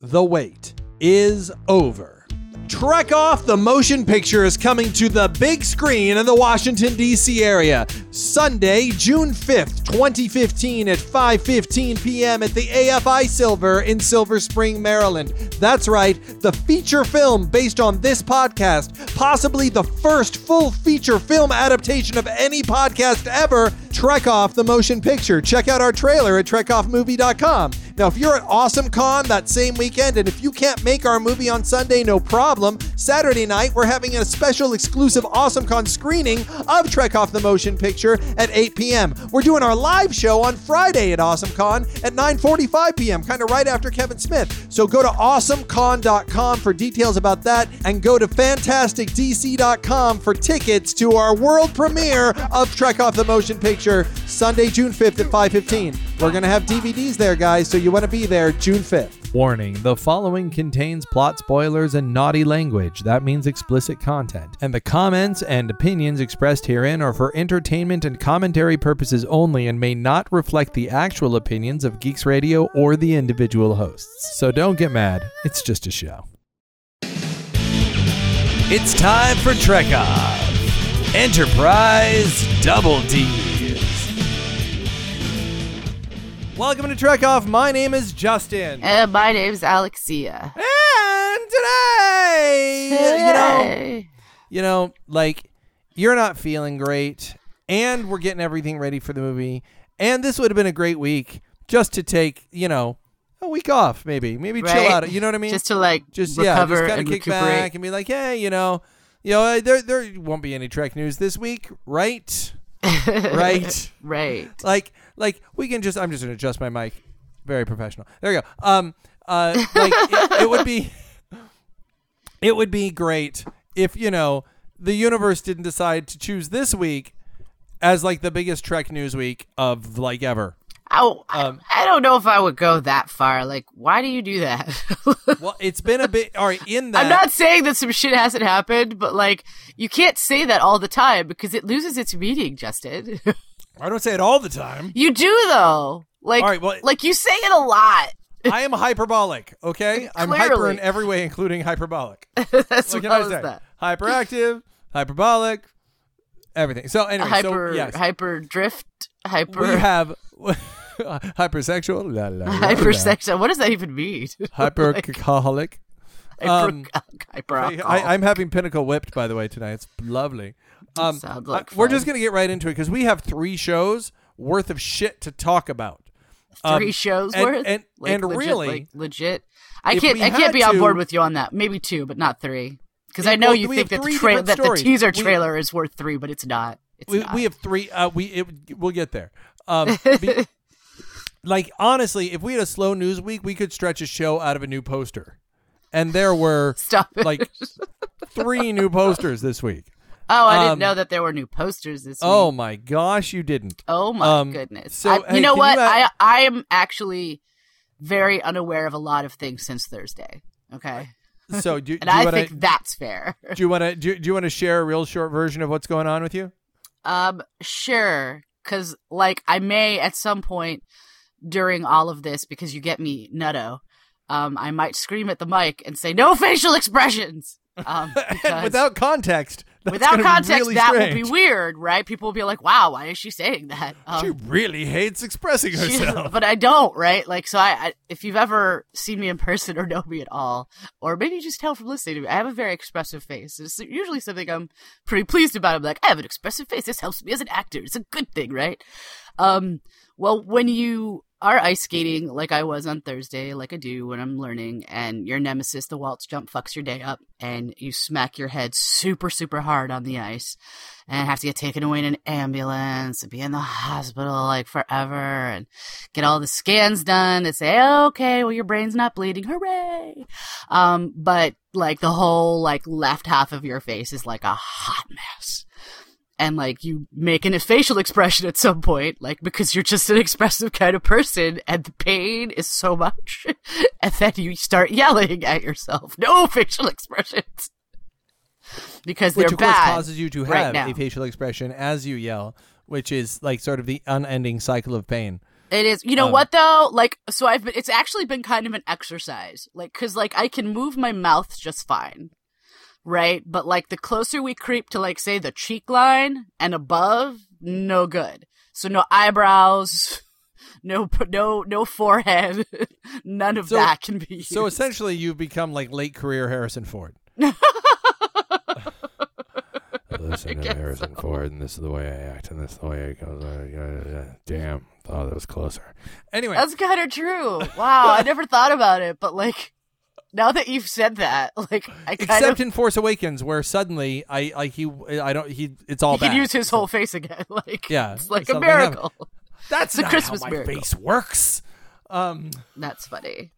the wait is over. Trek Off the Motion Picture is coming to the big screen in the Washington D.C. area Sunday, June 5th, 2015 at 5:15 p.m. at the AFI Silver in Silver Spring, Maryland. That's right, the feature film based on this podcast, possibly the first full feature film adaptation of any podcast ever, Trek Off the Motion Picture. Check out our trailer at trekoffmovie.com. Now, if you're at Awesome Con that same weekend, and if you can't make our movie on Sunday, no problem. Saturday night, we're having a special exclusive Awesome Con screening of Trek Off the Motion Picture at 8 p.m. We're doing our live show on Friday at Awesome Con at 9:45 p.m., kind of right after Kevin Smith. So go to awesomecon.com for details about that, and go to fantasticdc.com for tickets to our world premiere of Trek Off the Motion Picture Sunday, June 5th at 5:15. We're gonna have DVDs there, guys, so you want to be there June 5th. Warning the following contains plot spoilers and naughty language. That means explicit content. And the comments and opinions expressed herein are for entertainment and commentary purposes only and may not reflect the actual opinions of Geeks Radio or the individual hosts. So don't get mad, it's just a show. It's time for Trek Off Enterprise Double D's. Welcome to Trek Off. My name is Justin. And my name's Alexia. And today, you know, you know, like you're not feeling great, and we're getting everything ready for the movie. And this would have been a great week just to take, you know, a week off, maybe, maybe chill out. You know what I mean? Just to like just yeah, just kind of kick recuperate. back and be like, hey, you know, you know, there there won't be any Trek news this week, right? right? right. like like we can just I'm just gonna adjust my mic. Very professional. There you go. Um uh like it, it would be it would be great if, you know, the universe didn't decide to choose this week as like the biggest Trek news week of like ever. Oh, I- Um, I don't know if I would go that far. Like, why do you do that? Well, it's been a bit all right in that I'm not saying that some shit hasn't happened, but like, you can't say that all the time because it loses its meaning, Justin. I don't say it all the time. you do though. Like, right, well- like you say it a lot. I am hyperbolic, okay? I'm hyper in every way, including hyperbolic. That's What what I was say? that. Hyperactive, hyperbolic, everything. So anyway, Hyper, so yes, hyper drift, hyper, we have hypersexual, la, la, la, la. hypersexual. What does that even mean? hypercaholic. Um, hyper I, I'm having Pinnacle whipped, by the way, tonight. It's lovely. Um, Sounds like uh, we're just gonna get right into it because we have three shows worth of shit to talk about. three Um, shows and- worth, and- Like, and legit, really, like, legit. I can't, I can't be on board with you on that. Maybe two, but not three, because I know well, you think that the tra- that the teaser We- trailer is worth three, but it's not. It's we, not. we have three uh we it, we'll get there um be- like honestly if we had a slow news week we could stretch a show out of a new poster and there were like three new posters this week oh, I um, didn't know that there were new posters this oh week. Oh my gosh you didn't Oh my um, goodness. so, I- hey, you know what? you, uh, I I am actually very unaware of a lot of things since Thursday. Okay, so do, do and you I want to think that's fair. do you want to do, do you want to share a real short version of what's going on with you Um, sure. Cause like I may at some point during all of this, because you get me nutto, um, I might scream at the mic and say no facial expressions. Um, because without context without context, really that strange. will be weird, right? People will be like, "Wow, why is she saying that?" Um, she really hates expressing she- herself but I don't, right? Like, so I, I, if you've ever seen me in person or know me at all, or maybe you just tell from listening to me, I have a very expressive face. It's usually something I'm pretty pleased about. I'm like, I have an expressive face. This helps me as an actor. It's a good thing, right? Um, well, when you are ice skating like I was on Thursday, like I do when I'm learning, and your nemesis, the waltz jump, fucks your day up, and you smack your head super, super hard on the ice, and have to get taken away in an ambulance and be in the hospital like forever, and get all the scans done that say, okay, well your brain's not bleeding, hooray! Um, but like the whole like left half of your face is like a hot mess and like you make an facial expression at some point, like because you're just an expressive kind of person, and the pain is so much, and then you start yelling at yourself. No facial expressions because which they're of course causes you to have a facial expression as you yell, which is like sort of the unending cycle of pain. It is. You know Um, what though? Like, so I've been. It's actually been kind of an exercise, like, cause like I can move my mouth just fine, right? But like the closer we creep to like say the cheek line and above, no good. So no eyebrows, no no no forehead, none of So- that can be. So essentially, you've become like late career Harrison Ford. Listen, I'm guess Harrison Ford, and this is the way I act, and this is the way I go. Damn, thought that was closer. Anyway, That's kind of true. Wow, I never thought about it, but like now that you've said that, like I kind except of in Force Awakens, where suddenly I like he, I don't he, it's all he can use his whole face again. Like Yeah, it's like a something happened. miracle. That's a Christmas how my miracle. face works. Um, That's funny.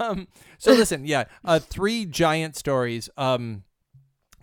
um, so listen, yeah, uh, three giant stories um,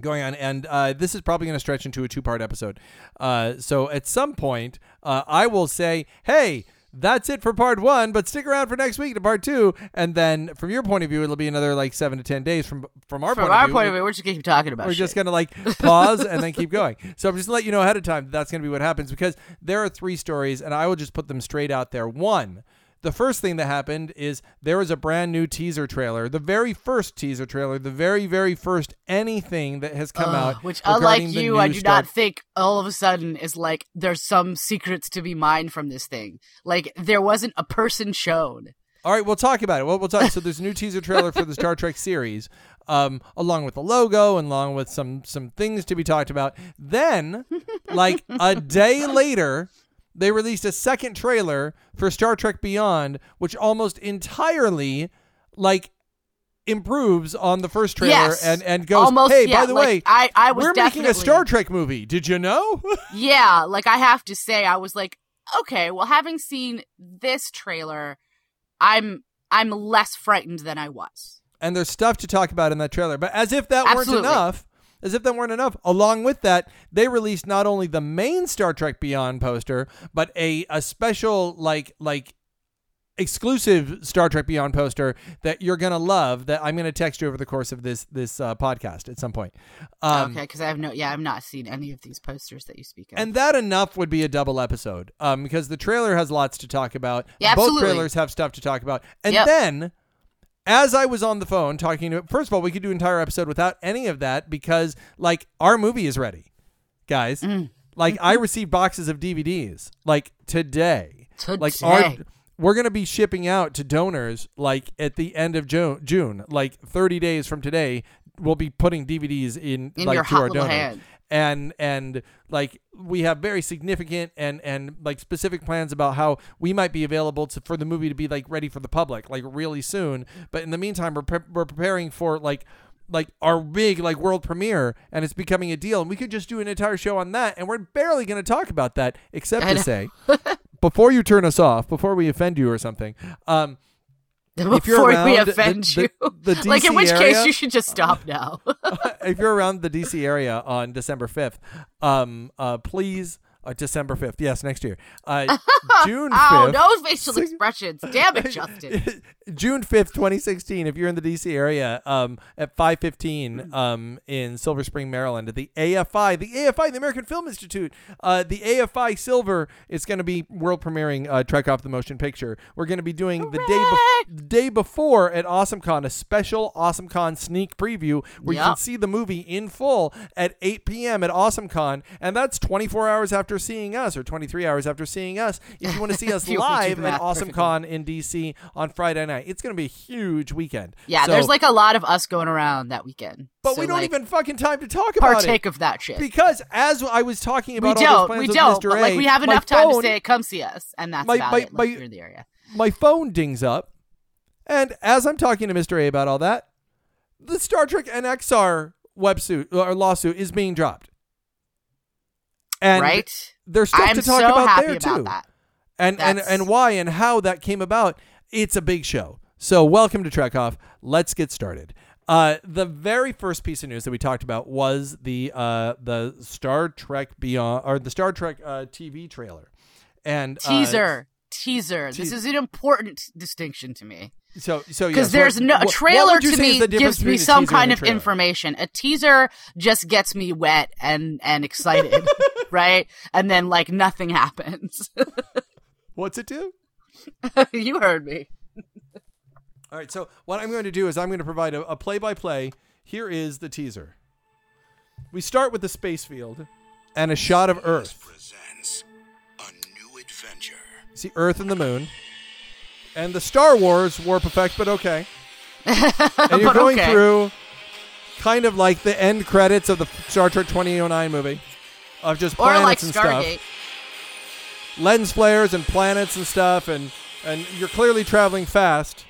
going on, and uh, this is probably going to stretch into a two-part episode. Uh, so at some point, uh, I will say, "Hey." That's it for part one, but stick around for next week to part two, and then from your point of view, it'll be another like seven to ten days. From from our From point our of view, point of view, we're just gonna keep talking about. we're shit. just gonna like pause and then keep going. So I'm just to let you know ahead of time that's gonna be what happens because there are three stories and I will just put them straight out there. One, the first thing that happened is there was a brand new teaser trailer, the very first teaser trailer, the very very first anything that has come Ugh, out. which unlike you, I do Star- not think all of a sudden is like there's some secrets to be mined from this thing. Like there wasn't a person shown. All right, we'll talk about it. We'll, we'll talk. So there's a new teaser trailer for the Star Trek series, um, along with the logo and along with some some things to be talked about. Then, like a day later, they released a second trailer for Star Trek Beyond, which almost entirely like improves on the first trailer Yes. and and goes, Almost. "Hey, yeah, by the like, way, I I was we're making a Star Trek movie. Did you know?" Yeah, like I have to say, I was like, okay, well, having seen this trailer, I'm I'm less frightened than I was. and there's stuff to talk about in that trailer. But as if that Absolutely. weren't enough, as if that weren't enough, along with that, they released not only the main Star Trek Beyond poster, but a a special like like exclusive Star Trek Beyond poster that you're gonna love. That I'm gonna text you over the course of this this uh, podcast at some point. Um, okay, because I have no, yeah, I've not seen any of these posters that you speak of. And that enough would be a double episode, um, because the trailer has lots to talk about. Yeah, Both absolutely. trailers have stuff to talk about. And Yep. then, as I was on the phone talking to, first of all, we could do an entire episode without any of that because, like, our movie is ready, guys. Mm. Like, I received boxes of DVDs like today. Today. Like, our we're gonna be shipping out to donors like at the end of June. June, like 30 days from today, we'll be putting DVDs in, In like to our donors hand. And and like we have very significant and and like specific plans about how we might be available to for the movie to be like ready for the public like really soon. But in the meantime we're, pre- we're preparing for like like our big like world premiere and it's becoming a deal and we could just do an entire show on that and we're barely going to talk about that except to say before you turn us off before we offend you or something um Before we offend the- you, the- the like in which area- case you should just stop now. if you're around the DC area on December 5th, um, uh, please, uh, December 5th, yes, next year, uh, June 5th. oh, no facial expressions. Damn it, Justin. June 5th, 2016, if you're in the DC area, um, at 515 um, in Silver Spring, Maryland, at the AFI, the AFI, the American Film Institute, uh, the AFI Silver is going to be world premiering uh, Trek Off the Motion Picture. We're going to be doing the day, Correct. bef- day before at AwesomeCon, a special AwesomeCon sneak preview where you can see the movie in full at 8 p.m. at AwesomeCon, and that's 24 hours after seeing us, or 23 hours after seeing us. If you want to see us If you- if you live at perfectly. AwesomeCon in DC on Friday night, it's going to be a huge weekend. Yeah, So- there's like a lot of us going around that weekend. but So, we don't like, even fucking time to talk about partake it of that shit. because as I was talking we about all don't. plans We don't. But like we have enough time to say, "Come see us," and that's My- about my- it. Like, my- you're in the area. my phone dings up, and as I'm talking to Mr. A about all that, the Star Trek Axanar websuit or lawsuit is being dropped. And right? there's stuff I'm to talk so about there about too. that. and and That's- and why and how that came about. It's a big show. So welcome to Trek Off. Let's get started. Uh, the very first piece of news that we talked about was the uh, the Star Trek Beyond or the Star Trek uh, TV trailer and uh, Teaser. Teaser. This is an important distinction to me so so because yes, there's what- no a trailer to me the gives me some kind of information. A teaser just gets me wet and and excited, right? And then like nothing happens. What's it do? you heard me. All right, so what I'm going to do is I'm going to provide a play by play. Here is the teaser. We start with the space field and a shot of Earth. presents a new adventure. See Earth and the moon. And the Star Wars warp effect, but okay. And you're But going okay. through kind of like the end credits of the Star Trek 2009 movie of just Or planets like and Stargate. stuff. Lens flares and planets and stuff and and you're clearly traveling fast.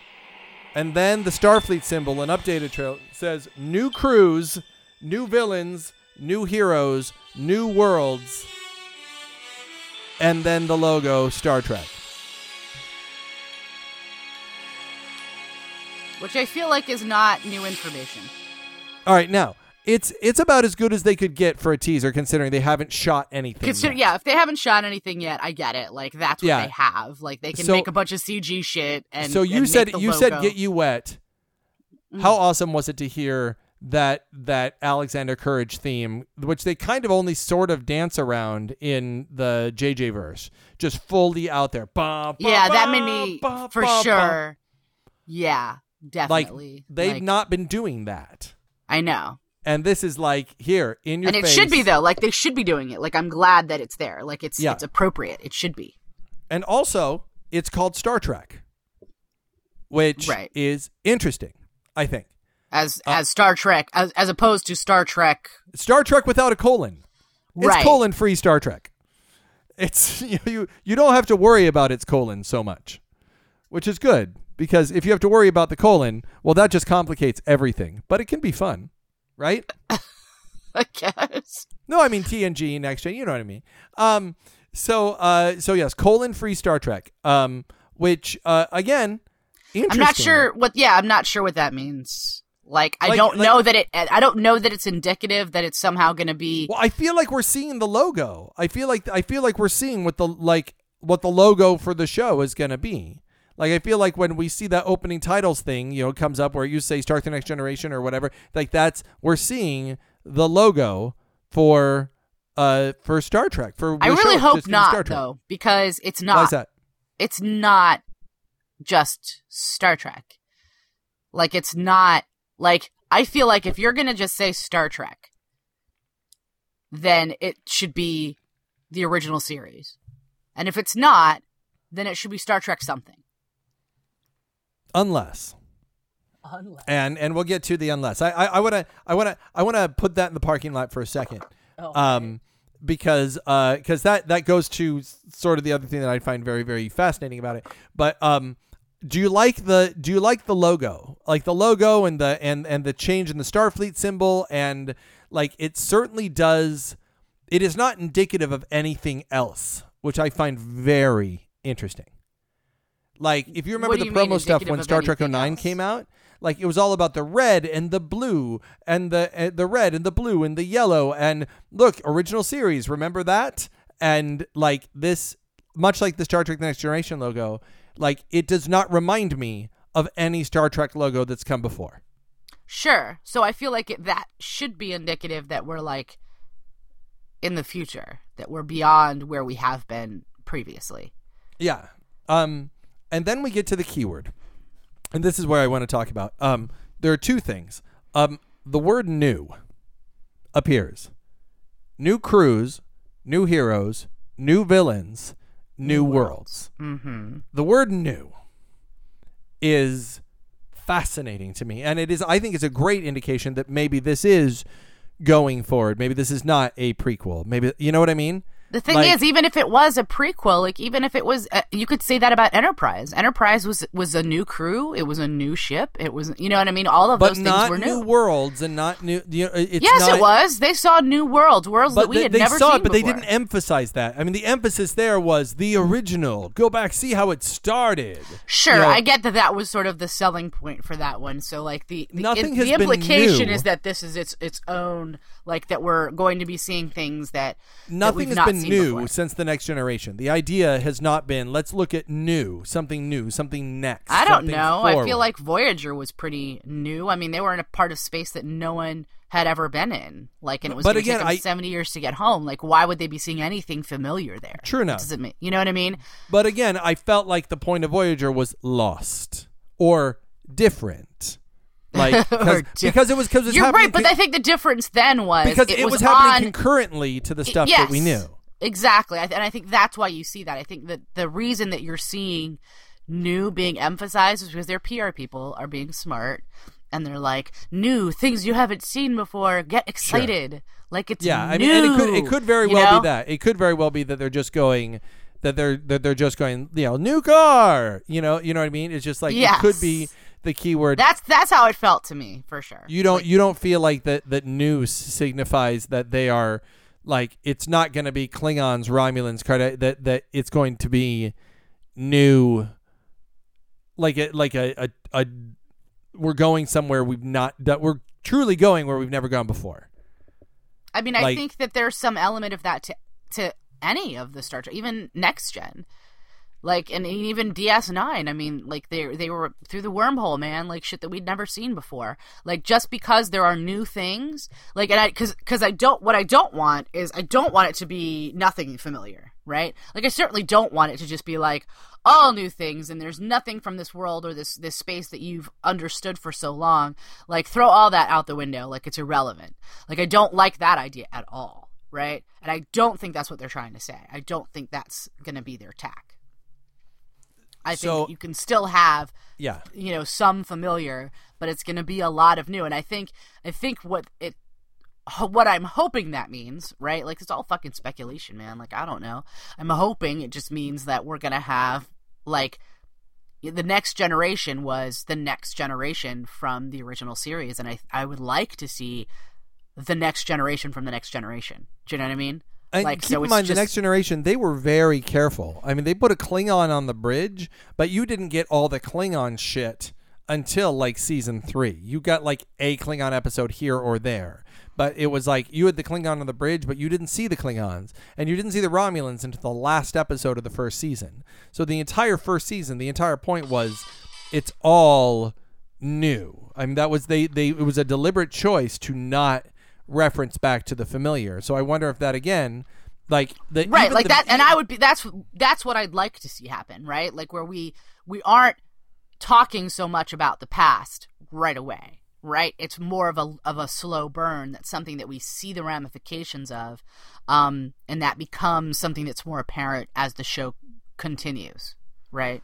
And then the Starfleet symbol, an updated trail, says new crews, new villains, new heroes, new worlds. And then the logo Star Trek. Which I feel like is not new information. All right, now it's it's about as good as they could get for a teaser, considering they haven't shot anything. Consider, yet. yeah, if they haven't shot anything yet, I get it. Like that's what Yeah. they have. Like they can So- make a bunch of CG shit and so you and said you said logo. Mm. get you wet. How awesome was it to hear that that Alexander Courage theme, which they kind of only sort of dance around in the JJ verse, just fully out there. Ba, ba, Yeah, that ba, made me for sure. Yeah, Like definitely. they've Like, not been doing that, I know, and this is like here in your and it face. should be though. Like they should be doing it. Like I'm glad that it's there. Like it's Yeah. it's appropriate. It should be. And also, it's called Star Trek, which Right. is interesting. I think As Uh, as Star Trek, as as opposed to Star Trek. Star Trek without a colon. It's Right. colon free Star Trek. It's you, you you don't have to worry about its colon so much, which is good because if you have to worry about the colon, well, that just complicates everything. But it can be fun, right? I guess. No, I mean TNG, Next Gen. You know what I mean. Um, so uh, so yes, colon free Star Trek. Um, which uh, again, I'm not sure what. Yeah, I'm not sure what that means. Like I Like- don't like- know that it. I don't know that it's indicative that it's somehow going to be. Well, I feel like we're seeing the logo. I feel like I feel like we're seeing what the like what the logo for the show is going to be. Like I feel like when we see that opening titles thing, you know, comes up where you say "Start the Next Generation" or whatever. Like that's we're seeing the logo for uh for Star Trek. For I really hope not though, because it's not. is that? It's not just Star Trek. Like it's not like I feel like if you're going to just say Star Trek, then it should be the original series. And if it's not, then it should be Star Trek something. Unless. unless And and we'll get to the unless. I I want to I want to I want to put that in the parking lot for a second. Oh, um, because uh, because that that goes to sort of the other thing that I find very very fascinating about it. But um, do you like the do you like the logo? Like the logo and the and and the change in the Starfleet symbol and like it certainly does. It is not indicative of anything else, which I find very interesting. Like if you remember What do the you mean, promo stuff indicative when of Star Trek anything 09 else? came out, like it was all about the red and the blue and the uh, the red and the blue and the yellow and look original series remember that and like this much like the Star Trek The Next Generation logo like it does not remind me of any Star Trek logo that's come before Sure. So I feel like it, that should be indicative that we're like in the future, that we're beyond where we have been previously. yeah um and then we get to the keyword. And this is where I want to talk about um there are two things. Um the word new appears. New crews new heroes new villains new worlds. Mm-hmm. the word new is fascinating to me and it is i think it's a great indication that maybe this is going forward. Maybe this is not a prequel. Maybe you know what i mean The thing Like- is, even if it was a prequel, like even if it was, uh, you could say that about Enterprise. Enterprise was was a new crew. It was a new ship. It was, you know what I mean. All of those things were new new. worlds and not new you know, yes, not, it was. They saw new worlds, worlds that we they, had they never saw seen it but they didn't emphasize that i mean the emphasis there was the original go back see how it started Sure, You know, I get that that was sort of the selling point for that one. So like the the, has the implication is that this is its its own like that we're going to be seeing things that that Nothing we've has been new before. since the next generation. The idea has not been let's look at new, something new, something next. I don't know. I feel like Voyager was pretty new. I mean, they were in a part of space that no one had ever been in. Like, and it was But again, I- 70 years to get home. Like, why would they be seeing anything familiar there? True enough. Does it mean, you know what I mean? But again, I felt like the point of Voyager was lost or different. Like Or because, because it was because You're right, but I think the difference then was because it, it, was, was happening on concurrently to the stuff that we knew. Exactly. And I think that's why you see that. I think that the reason that you're seeing new being emphasized is because their PR people are being smart and they're like, new things you haven't seen before, get excited. Like it's Yeah, I new. mean, it could it could very well know? be that. It could very well be that they're just going that they're that they're just going, you know, new car. You know, you know what I mean? It's just like it could be the keyword. That's that's how it felt to me, for sure. you don't you don't feel like that that new signifies that they are like it's not going to be Klingons, Romulans, Carda- that that it's going to be new like a like a a, a we're going somewhere we've not that we're truly going where we've never gone before. I mean, I think that there's some element of that to to any of the Star Trek, even next gen. Like and even DS9, I mean, like they they were through the wormhole, man, like shit that we'd never seen before. Like just because there are new things, like and I cuz cuz I don't what I don't want is I don't want it to be nothing familiar, right? Like I certainly don't want it to just be like all new things and there's nothing from this world or this this space that you've understood for so long. Like throw all that out the window like it's irrelevant. Like I don't like that idea at all, right? And I don't think that's what they're trying to say. I don't think that's going to be their tack. I So- think you can still have Yeah. you know some familiar but it's going to be a lot of new. And i think i think what it what i'm hoping that means right? Like it's all fucking speculation man. Like i don't know. I'm hoping it just means that we're going to have like the next generation was the next generation from the original series. And i i would like to see the next generation from the next generation. Do you know what i mean And like keep so in mind, just, the next generation, they were very careful. I mean, they put a Klingon on the bridge, but you didn't get all the Klingon shit until like season three. You got like a Klingon episode here or there. But it was like you had the Klingon on the bridge, but you didn't see the Klingons. And you didn't see the Romulans until the last episode of the first season. So the entire first season, the entire point was it's all new. I mean, that was they, they it was a deliberate choice to not reference back to the familiar. So I wonder if that again, like the right like the- that and i would be that's that's what i'd like to see happen right? Like where we we aren't talking so much about the past right away right? It's more of a of a slow burn that's something that we see the ramifications of um and that becomes something that's more apparent as the show continues right?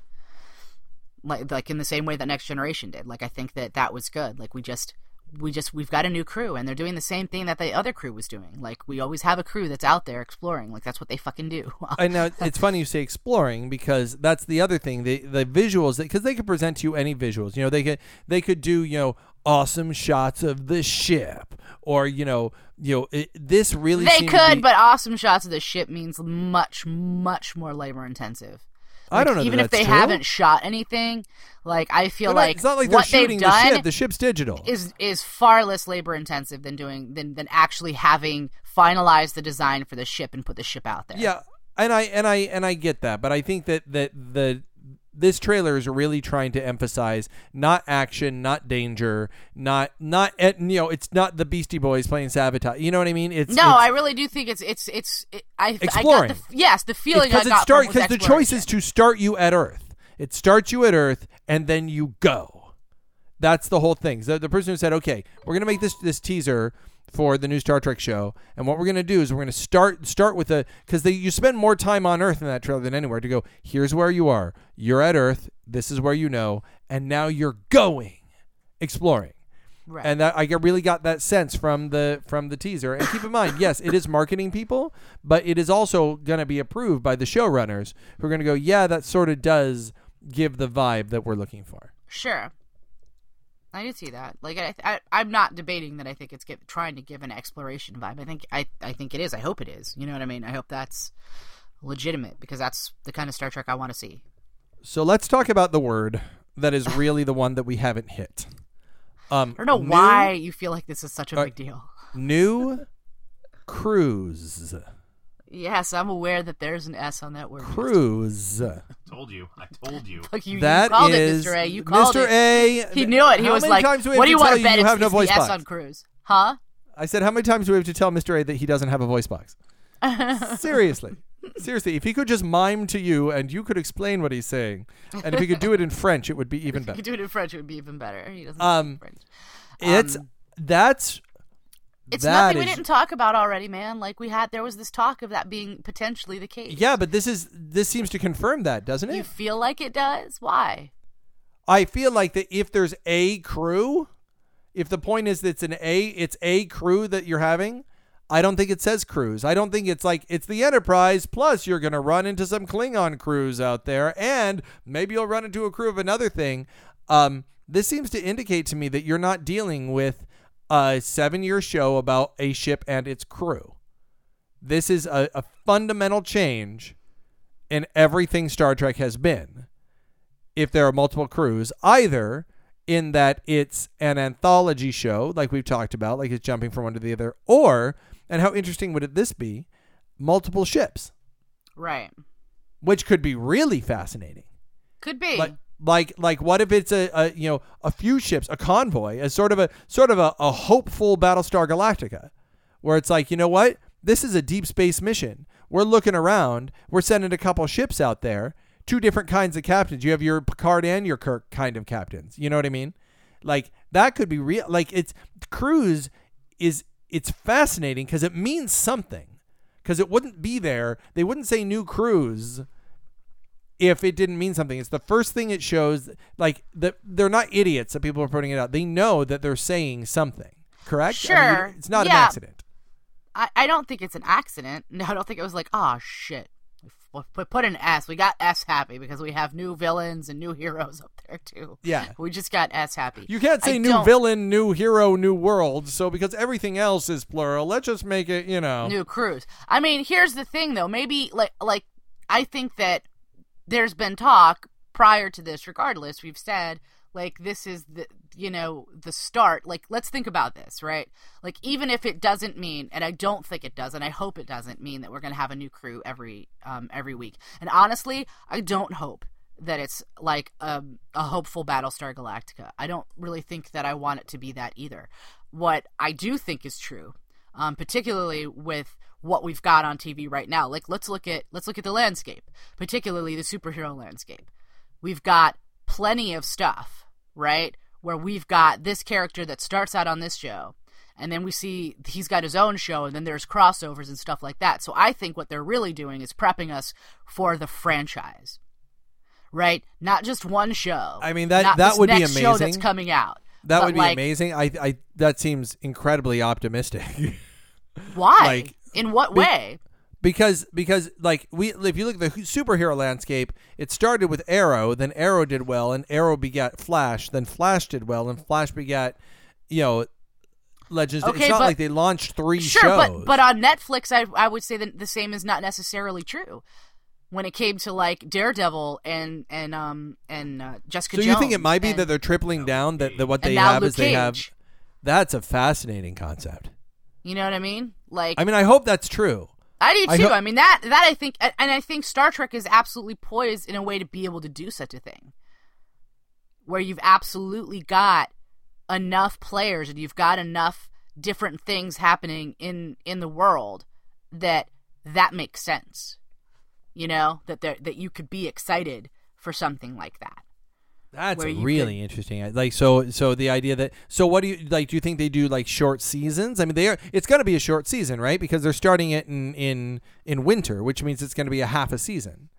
Like like in the same way that next generation did. Like i think that that was good. Like we just we just we've got a new crew and they're doing the same thing that the other crew was doing like we always have a crew that's out there exploring like that's what they fucking do I know it's funny you say exploring because that's the other thing. The the visuals because they could present to you any visuals. You know, they could they could do you know awesome shots of the ship or you know you know it, this really they could be- but awesome shots of the ship means much much more labor intensive I don't know. that even if that's they true. haven't shot anything like i feel not- like it's not like they're what shooting they've done the ship. The ship's digital. is is far less labor intensive than doing than than actually having finalized the design for the ship and put the ship out there Yeah, and I and I and I get that, but I think that that the this trailer is really trying to emphasize not action, not danger, not not you know, it's not the Beastie Boys playing sabotage. You know what I mean? It's no, it's, I really do think it's it's it's. It, I Exploring. I got the, yes, the feeling because it starts because because the choice is to start you at Earth. It starts you at Earth, and then you go. That's the whole thing. So the person who said, "Okay, we're gonna make this this teaser for the new Star Trek show, and what we're gonna do is we're gonna start start with a because you spend more time on Earth in that trailer than anywhere to go. Here's where you are. You're at Earth. This is where you know, and now you're going, exploring." Right. And that I really got that sense from the from the teaser. And keep in mind, yes, it is marketing people, but it is also going to be approved by the showrunners who are going to go, yeah, that sort of does give the vibe that we're looking for. Sure. I did see that. Like, I, I, I'm not debating that. I think it's give, trying to give an exploration vibe. I think, I, I think it is. I hope it is. You know what I mean? I hope that's legitimate because that's the kind of Star Trek I want to see. So let's talk about the word that is really the one that we haven't hit. Um, I don't know new- why you feel like this is such a Uh, big deal. New cruise. Yes, I'm aware that there's an S on that word. Cruise. Told you. I told you. Like you, That you called is it, Mr. A. You called Mr. it. A. He knew it. He How was like, times do we "What do you want to bet you it's, have no it's voice the S on cruise?" Huh? I said, how many times do we have to tell Mr. A that he doesn't have a voice box? Seriously. Seriously, if he could just mime to you and you could explain what he's saying, and if he could do it in French, it would be even better. If you better. could do it in French, it would be even better. He doesn't Um, speak French. It's Um, that's It's that nothing we is- didn't talk about already, man. Like we had, there was this talk of that being potentially the case. yeah, but this is this seems to confirm that, doesn't it? You feel like it does? Why? I feel like that if there's a crew, if the point is that it's an A, it's a crew that you're having. I don't think it says crews. I don't think it's like it's the Enterprise. Plus, you're going to run into some Klingon crews out there, and maybe you'll run into a crew of another thing. Um, this seems to indicate to me that you're not dealing with a seven-year show about a ship and its crew. This is a, a fundamental change in everything Star Trek has been if there are multiple crews, either in that it's an anthology show, like we've talked about, like it's jumping from one to the other, or, and how interesting would it this be, multiple ships, Right. which could be really fascinating. Could be. Like, like, like, what if it's a, a you know a few ships, a convoy, a sort of a sort of a, a hopeful Battlestar Galactica, where it's like, you know what, this is a deep space mission. We're looking around. We're sending a couple ships out there. Two different kinds of captains. You have your Picard and your Kirk kind of captains. You know what I mean? Like that could be real. Like it's cruise is it's fascinating because it means something. Because it wouldn't be there. They wouldn't say new cruise if it didn't mean something. It's the first thing it shows. Like the, they're not idiots that people are putting it out. They know that they're saying something. Correct? I mean, Sure. it's not an accident. I, I don't think it's an accident. No, I don't think it was like, oh shit. We put, put an S. We got S happy because we have new villains and new heroes up there too. Yeah. We just got S happy. You can't say I new don't- villain, new hero, new world. So because everything else is plural, let's just make it. You know. new cruise. I mean, here's the thing though. Maybe like like I think that there's been talk prior to this. Regardless, we've said like this is the you know the start. Like let's think about this, right? Like even if it doesn't mean, and I don't think it does, and I hope it doesn't mean that we're gonna have a new crew every um every week. And honestly, I don't hope that it's like a, a hopeful Battlestar Galactica. I don't really think that I want it to be that either. What I do think is true, um, particularly with what we've got on TV right now. Like let's look at let's look at the landscape, particularly the superhero landscape. We've got plenty of stuff, right? Where we've got this character that starts out on this show, and then we see he's got his own show, and then there's crossovers and stuff like that. So I think what they're really doing is prepping us for the franchise, right? Not just one show. I mean, that- that would be Show that's amazing. coming out. That But, would be like, amazing. I, I that seems incredibly optimistic. Why? Like, In what be- way? because because like we if you look at the superhero landscape it started with arrow then arrow did well and arrow begat flash then flash did well and flash begat you know legends Okay, it's not but- like they launched three Sure, shows but but on Netflix, I I would say that the same is not necessarily true. When it came to like Daredevil and and um and uh, Jessica so you think it might be and- that they're tripling down that, that what they have Luke is they have that's a fascinating concept you know what I mean? Like i mean i hope that's true I do I too. ho- I mean that that I think, and I think Star Trek is absolutely poised in a way to be able to do such a thing, where you've absolutely got enough players and you've got enough different things happening in in the world that that makes sense. You know that there, that you could be excited for something like that. That's really interesting. Like so, so the idea that so what do you like? Do you think they do like short seasons? I mean, they are. It's going to be a short season, right? Because they're starting it in in in winter, which means it's going to be a half a season.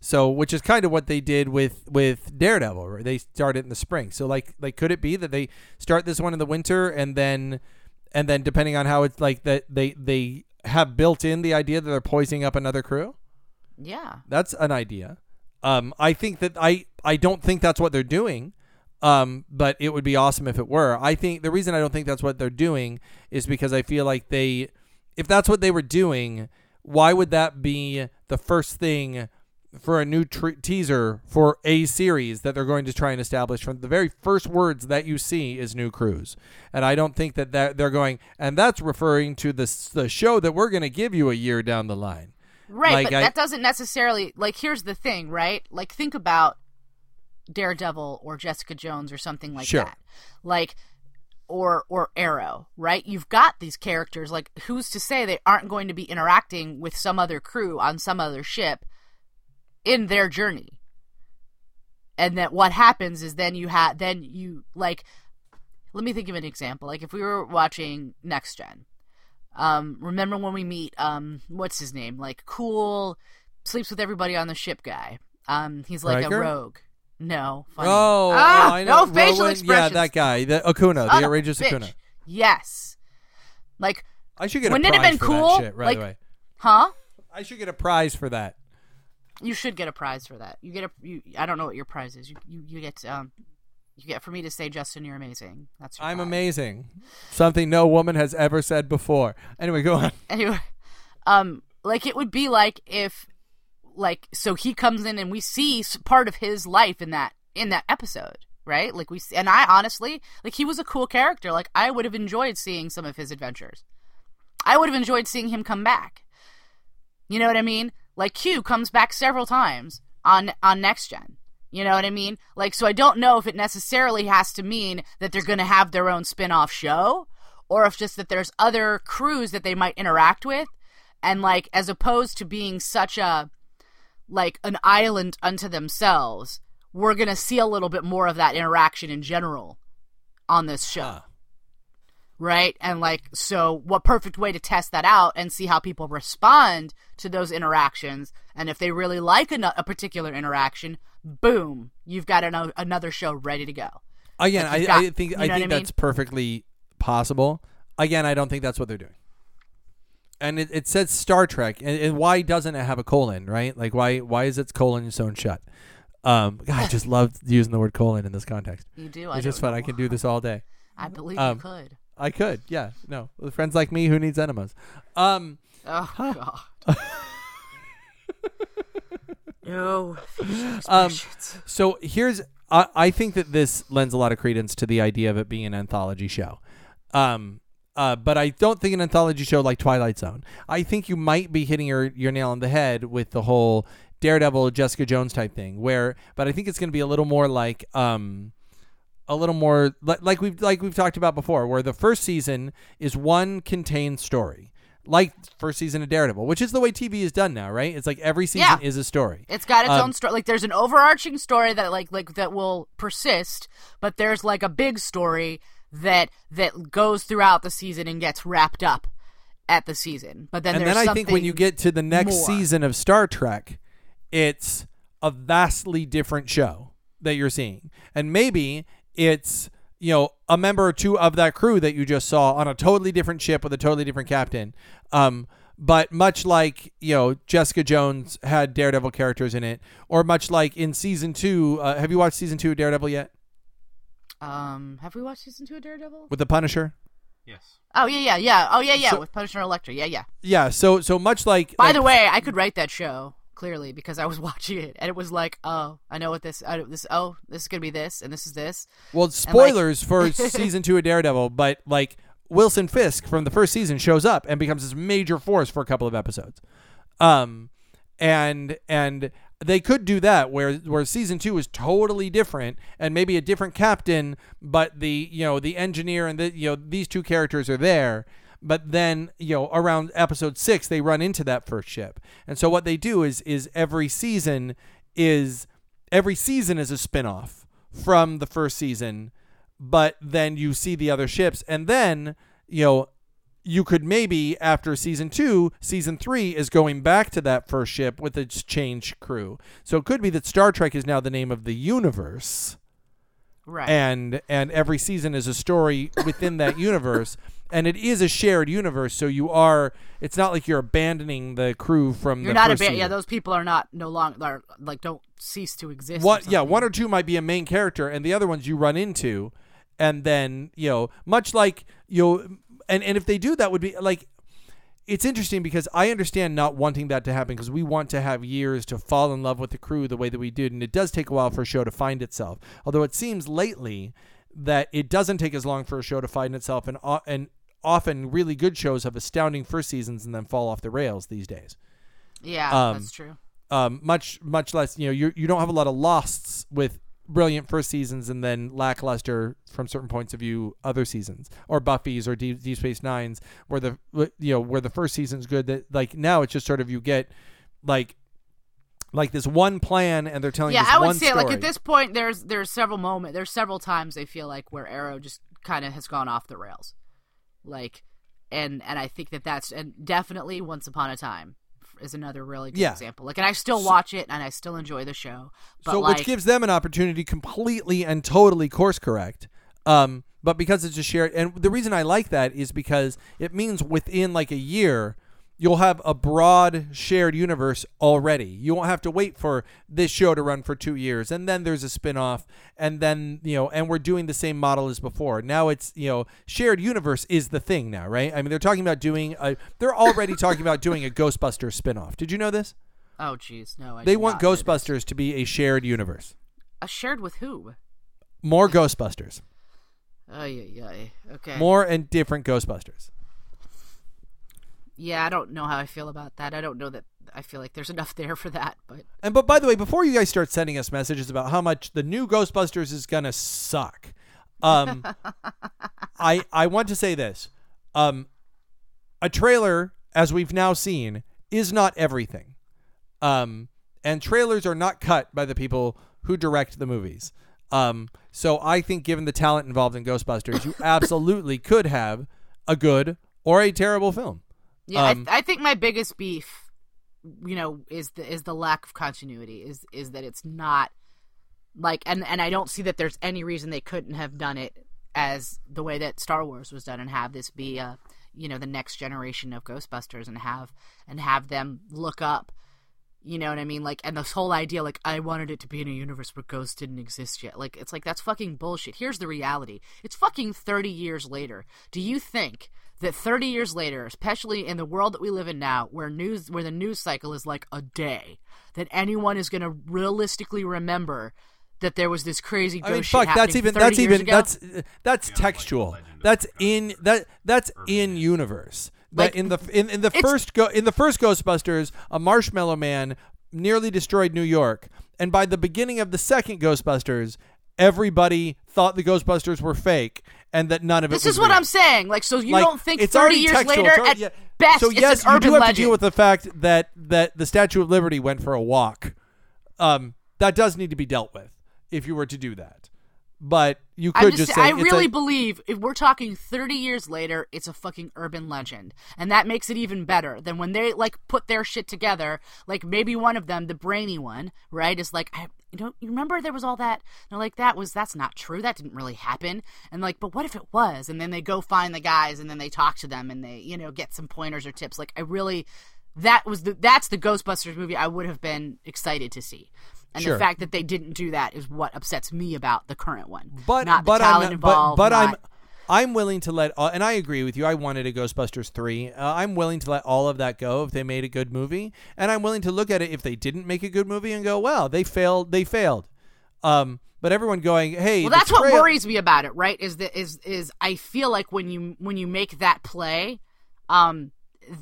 So, which is kind of what they did with with Daredevil. Right? They started in the spring. So, like, like could it be that they start this one in the winter and then and then depending on how it's like that they they have built in the idea that they're poisoning up another crew? Yeah. That's an idea. Um, I think that I I don't think that's what they're doing. Um, but it would be awesome if it were. I think the reason I don't think that's what they're doing is because I feel like they, if that's what they were doing, why would that be the first thing for a new tr- teaser for a series that they're going to try and establish from the very first words that you see is new cruise and i don't think that that they're going and that's referring to the, the show that we're going to give you a year down the line Right, Like, but I- that doesn't necessarily like here's the thing, right? Like think about Daredevil or Jessica Jones or something like Sure. that. Like or or Arrow, right? You've got these characters like who's to say they aren't going to be interacting with some other crew on some other ship in their journey. And that what happens is then you have then you like let me think of an example. Like if we were watching Next Gen. Um remember when we meet um what's his name? Like cool sleeps with everybody on the ship guy. Um he's like Riker? a rogue. No. Funny. Oh, ah, I know. no facial Rowan- expressions. Yeah, that guy, the Okona, Son the outrageous bitch. Okona. Yes. Like, I should get Wouldn't a it have prize been for cool? that shit, right Like- the way. huh? I should get a prize for that. You should get a prize for that. You get a. You, I don't know what your prize is. You you, you get um. You get for me to say, Justin, you're amazing. That's your I'm prize. amazing. Something no woman has ever said before. Anyway, go on. Anyway, um, like it would be like if, like, so he comes in and we see part of his life in that in that episode, right? Like we see, and I honestly like he was a cool character. Like I would have enjoyed seeing some of his adventures. I would have enjoyed seeing him come back. You know what I mean? Like Q comes back several times on on next gen. You know what I mean? Like so I don't know if it necessarily has to mean that they're going to have their own spin-off show or if just that there's other crews that they might interact with and like as opposed to being such a like an island unto themselves, we're going to see a little bit more of that interaction in general on this show Ah. right? And like, so what perfect way to test that out and see how people respond to those interactions? And if they really like a, a particular interaction, boom, you've got an, another show ready to go. Again, Like I, got- I think you I know what think I mean? that's perfectly possible. Again, I don't think that's what they're doing. And it, it says Star Trek, and, and why doesn't it have a colon? Right? Like why why is its colon sewn shut? Um, God, I just love using the word colon in this context. You do. I It's just don't fun. I know. can do this all day. I believe um, you could. I could, yeah. No, with friends like me, who needs enemas? Um, Oh god. no. Um, so here's I, I think that this lends a lot of credence to the idea of it being an anthology show. Um uh, but I don't think an anthology show like Twilight Zone. I think you might be hitting your, your nail on the head with the whole Daredevil, Jessica Jones type thing. Where, but I think it's going to be a little more like, um, a little more li- like we've like we've talked about before, where the first season is one contained story, like first season of Daredevil, which is the way TV is done now, right? It's like every season Yeah. is a story. It's got its Um, own story. Like there's an overarching story that like like that will persist, but there's like a big story that that goes throughout the season and gets wrapped up at the season. But then and then I think when you get to the next more. season of Star Trek, it's a vastly different show that you're seeing. And maybe it's, you know, a member or two of that crew that you just saw on a totally different ship with a totally different captain. Um, but much like, you know, Jessica Jones had Daredevil characters in it, or much like in season two, uh, have you watched season two of Daredevil yet? Um have we watched season two of Daredevil? With the Punisher? Yes. Oh yeah, yeah, yeah. Oh yeah, yeah, So- with Punisher and Elektra. Yeah, yeah. Yeah, so so much like By like- the way, I could write that show clearly because I was watching it and it was like, oh, I know what this, I, this, oh, this is gonna be this and this is this. Well, spoilers for season two of Daredevil, but like Wilson Fisk from the first season shows up and becomes this major force for a couple of episodes. Um, and and they could do that where where season two is totally different and maybe a different captain, but the you know the engineer and the you know these two characters are there. But then you know around episode six they run into that first ship, and so what they do is is every season is every season is a spin-off from the first season but then you see the other ships and then you know you could maybe after season two season three is going back to that first ship with its changed crew so it could be that star trek is now the name of the universe Right. and and every season is a story within that universe and it is a shared universe so you are it's not like you're abandoning the crew from You're the not a first ba- season. yeah. Those people are not no longer are, like don't cease to exist. What? Yeah, one or two might be a main character, and the other ones you run into, and then you know, much like you know, and and if they do that, would be like. It's interesting because I understand not wanting that to happen because we want to have years to fall in love with the crew the way that we did, and it does take a while for a show to find itself. Although it seems lately that it doesn't take as long for a show to find itself, and o- and often really good shows have astounding first seasons and then fall off the rails these days Yeah, um, that's true. um, much much less. You know, you you don't have a lot of losts with brilliant first seasons and then lackluster from certain points of view other seasons. Or Buffy's or Deep, Deep Space Nines where the you know where the first season's good that like now it's just sort of you get like like this one plan and they're telling yeah, I would say like at this point, there's there's several moment, there's several times I feel like where Arrow just kind of has gone off the rails, like, and and I think that that's and definitely Once Upon a Time is another really good Yeah. example. Like, and I still watch it and I still enjoy the show, but so like, which gives them an opportunity completely and totally course correct um but because it's a shared and the reason i like that is because it means within like a year you'll have a broad shared universe already. You won't have to wait for this show to run for two years and then there's a spin-off and then you know and we're doing the same model as before. Now it's you know shared universe is the thing now right? I mean they're talking about doing a they're already talking about doing a ghostbusters spin-off. Did you know this? Oh jeez, no, I they want not know this. ghostbusters to be a shared universe. A shared with who? more Ghostbusters, Oh yeah, yeah, okay. more and different Ghostbusters. Yeah, I don't know how I feel about that. I don't know that I feel like there's enough there for that, but And but by the way, before you guys start sending us messages about how much the new Ghostbusters is gonna suck, um, I I want to say this: um, a trailer, as we've now seen, is not everything, um, and trailers are not cut by the people who direct the movies. Um, so I think, given the talent involved in Ghostbusters, you absolutely could have a good or a terrible film. Yeah, Um, I, th- I think my biggest beef, you know, is the is the lack of continuity. Is is that it's not like, and and I don't see that there's any reason they couldn't have done it as the way that Star Wars was done, and have this be a, you know, the next generation of Ghostbusters, and have and have them look up. You know what I mean? Like, and this whole idea, like, I wanted it to be in a universe where ghosts didn't exist yet. Like, it's like, that's fucking bullshit. Here's the reality. It's fucking 30 years later. Do you think that 30 years later, especially in the world that we live in now, where news, where the news cycle is like a day, that anyone is going to realistically remember that there was this crazy ghost I mean, shit fuck. That's even. 30 That's even. ago? That's that's like textual. Of That's in that. That's in universe. Like, That in the in, in the first go in the first Ghostbusters, a marshmallow man nearly destroyed New York, and by the beginning of the second Ghostbusters, everybody thought the Ghostbusters were fake and that none of it. This is what real. I'm saying. Like, so you Like, don't think it's 30 years textual. later, It's already- at yeah. best, so yes, you do have legend. to deal with the fact that that the Statue of Liberty went for a walk. Um, that does need to be dealt with if you were to do that. But you could I'm just, just, say I really a- believe if we're talking 30 years later, it's a fucking urban legend, and that makes it even better than when they like put their shit together. Like maybe one of them, the brainy one, right, is like, I, you know, you remember there was all that, and they're like, that was that's not true, that didn't really happen, and like, but what if it was? And then they go find the guys, and then they talk to them, and they, you know, get some pointers or tips. Like I really, that was the that's the Ghostbusters movie I would have been excited to see. And Sure. the fact that they didn't do that is what upsets me about the current one. but not but talent I'm involved. but, but I'm I'm willing to let uh, and I agree with you. I wanted a Ghostbusters three. Uh, I'm willing to let all of that go if they made a good movie, and I'm willing to look at it if they didn't make a good movie and go, well, they failed. They failed. Um, but everyone going, hey, well, that's what worries me about it. Right? Is that is is I feel like when you when you make that play, um,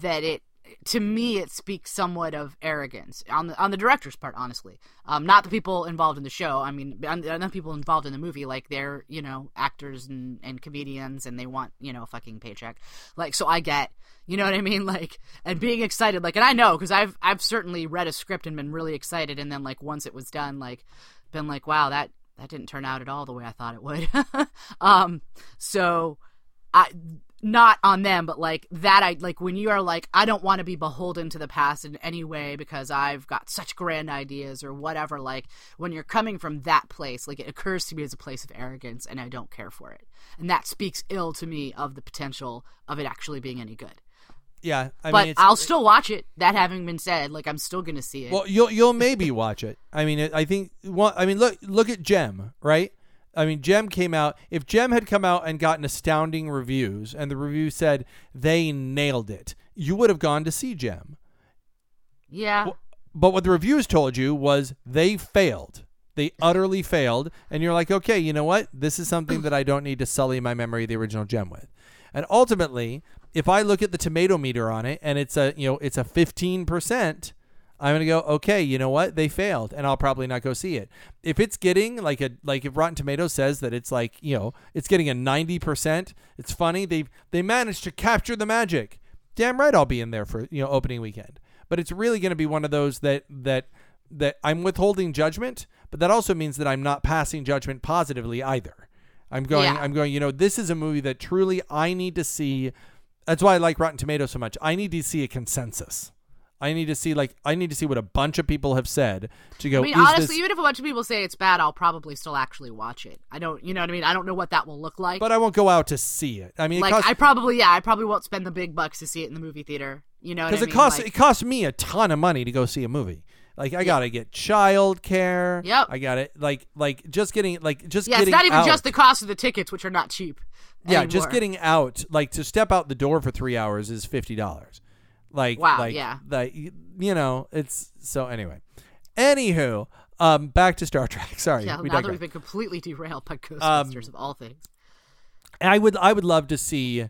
that it to me it speaks somewhat of arrogance on the on the director's part. Honestly, um, not the people involved in the show. I mean, the people involved in the movie, like they're you know actors and and comedians, and they want you know a fucking paycheck. Like, so I get. You know what I mean? Like, and being excited, like, and I know because I've I've certainly read a script and been really excited, and then like once it was done, like, been like, wow, that that didn't turn out at all the way I thought it would. um, so I not on them, but like that I like when you are like, I don't want to be beholden to the past in any way because I've got such grand ideas or whatever. Like when you're coming from that place, like it occurs to me as a place of arrogance and I don't care for it. And that speaks ill to me of the potential of it actually being any good. Yeah, I but mean, I'll still watch it. That having been said, like I'm still gonna see it. Well, you'll you'll maybe watch it. I mean, I think. Well, I mean, look look at Jem, right? I mean, Jem came out. If Jem had come out and gotten astounding reviews, and the review said they nailed it, you would have gone to see Jem. yeah. But what the reviews told you was they failed. They utterly failed, and you're like, okay, you know what? This is something that I don't need to sully my memory of the original Jem with. And ultimately, if I look at the tomato meter on it, and it's a you know it's a 15 percent, I'm gonna go, okay, you know what? They failed, and I'll probably not go see it. If it's getting like a like if Rotten Tomatoes says that it's like you know it's getting a ninety percent, it's funny. They they managed to capture the magic. Damn right, I'll be in there for you know opening weekend. But it's really gonna be one of those that that that I'm withholding judgment, but that also means that I'm not passing judgment positively either. I'm going Yeah. I'm going, you know, this is a movie that truly I need to see. That's why I like Rotten Tomatoes so much. I need to see a consensus. I need to see like I need to see what a bunch of people have said to go. I mean, honestly, this, even if a bunch of people say it's bad, I'll probably still actually watch it. I don't, you know what I mean? I don't know what that will look like. but I won't go out to see it. I mean, like, it costs I probably, yeah, I probably won't spend the big bucks to see it in the movie theater. You know, because it mean? costs Like, it costs me a ton of money to go see a movie. Like I gotta get child care. Yep. I got it. Like like just getting like just yeah, it's not even out. just the cost of the tickets, which are not cheap. yeah just getting out like to step out the door for three hours is fifty dollars. Like Wow, like, yeah. Like you know it's so anyway. Anywho, um, back to Star Trek. Sorry, Yeah, we now that we've been completely derailed by Um, Ghostbusters of all things. I would I would love to see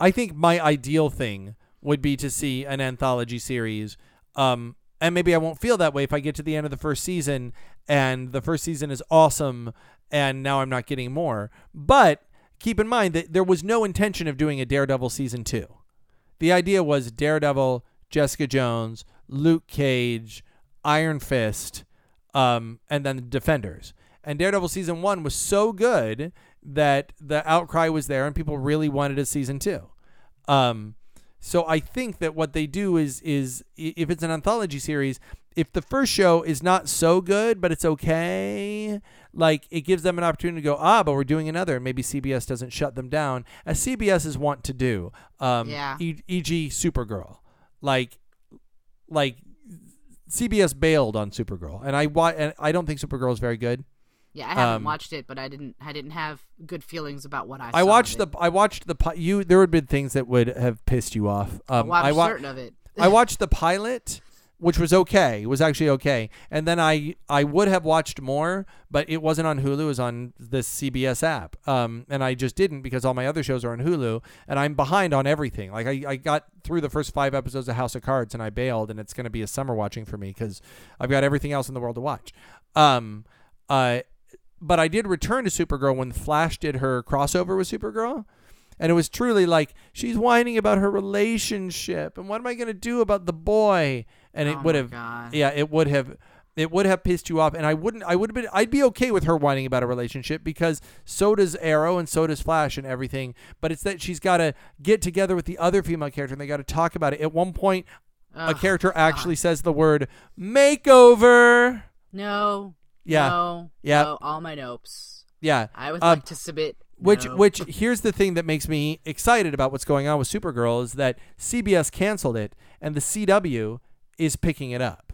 I think my ideal thing would be to see an anthology series um and maybe I won't feel that way if I get to the end of the first season and the first season is awesome and now I'm not getting more but keep in mind that there was no intention of doing a Daredevil season 2 the idea was Daredevil Jessica Jones Luke Cage Iron Fist um, and then the Defenders. And Daredevil season one was so good that the outcry was there, and people really wanted a season two. Um, so I think that what they do is is if it's an anthology series, if the first show is not so good, but it's okay, like it gives them an opportunity to go, ah, but we're doing another, and maybe CBS doesn't shut them down, as CBS is want to do. Um, Yeah. E- E.g. Supergirl, like like CBS bailed on Supergirl, and I wa- and I don't think Supergirl is very good. Yeah, I haven't um, watched it, but I didn't. I didn't have good feelings about what I. I saw watched the. I watched the you. There would have been things that would have pissed you off. Um, Well, I'm I wa- certain of it. I watched the pilot, which was okay. It was actually okay, and then I I would have watched more, but it wasn't on Hulu. It was on the CBS app, um, and I just didn't because all my other shows are on Hulu, and I'm behind on everything. Like I, I got through the first five episodes of House of Cards, and I bailed, and it's going to be a summer watching for me because I've got everything else in the world to watch. Um, uh, but I did return to Supergirl when Flash did her crossover with Supergirl. And it was truly like she's whining about her relationship and what am I going to do about the boy? And it Oh would have God. yeah, it would have it would have pissed you off and I wouldn't I would have been I'd be okay with her whining about a relationship because so does Arrow and so does Flash and everything, but it's that she's got to get together with the other female character and they got to talk about it. At one point a character actually says the word makeover. No. Yeah. No. Yeah. No, all my nopes. Yeah. I would Um, like to submit. Which, no. which here's the thing that makes me excited about what's going on with Supergirl is that CBS canceled it and the CW is picking it up,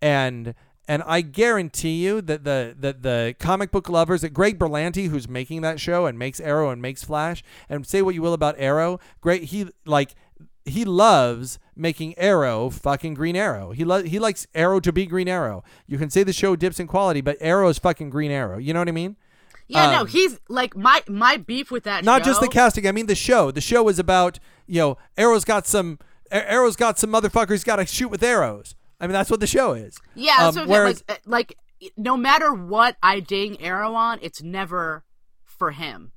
and and I guarantee you that the that the comic book lovers, that Greg Berlanti, who's making that show and makes Arrow and makes Flash, and say what you will about Arrow, great he like he loves making Arrow fucking Green Arrow. He lo- he likes Arrow to be Green Arrow. You can say the show dips in quality, but Arrow is fucking Green Arrow. You know what I mean? Yeah, no, um, he's like my my beef with that. not just the casting. I mean the show. The show is about you know Arrow's got some Arrow's got some motherfuckers got to shoot with arrows. I mean that's what the show is. Yeah, that's Um, what whereas like, uh, like no matter what I ding Arrow on, it's never for him,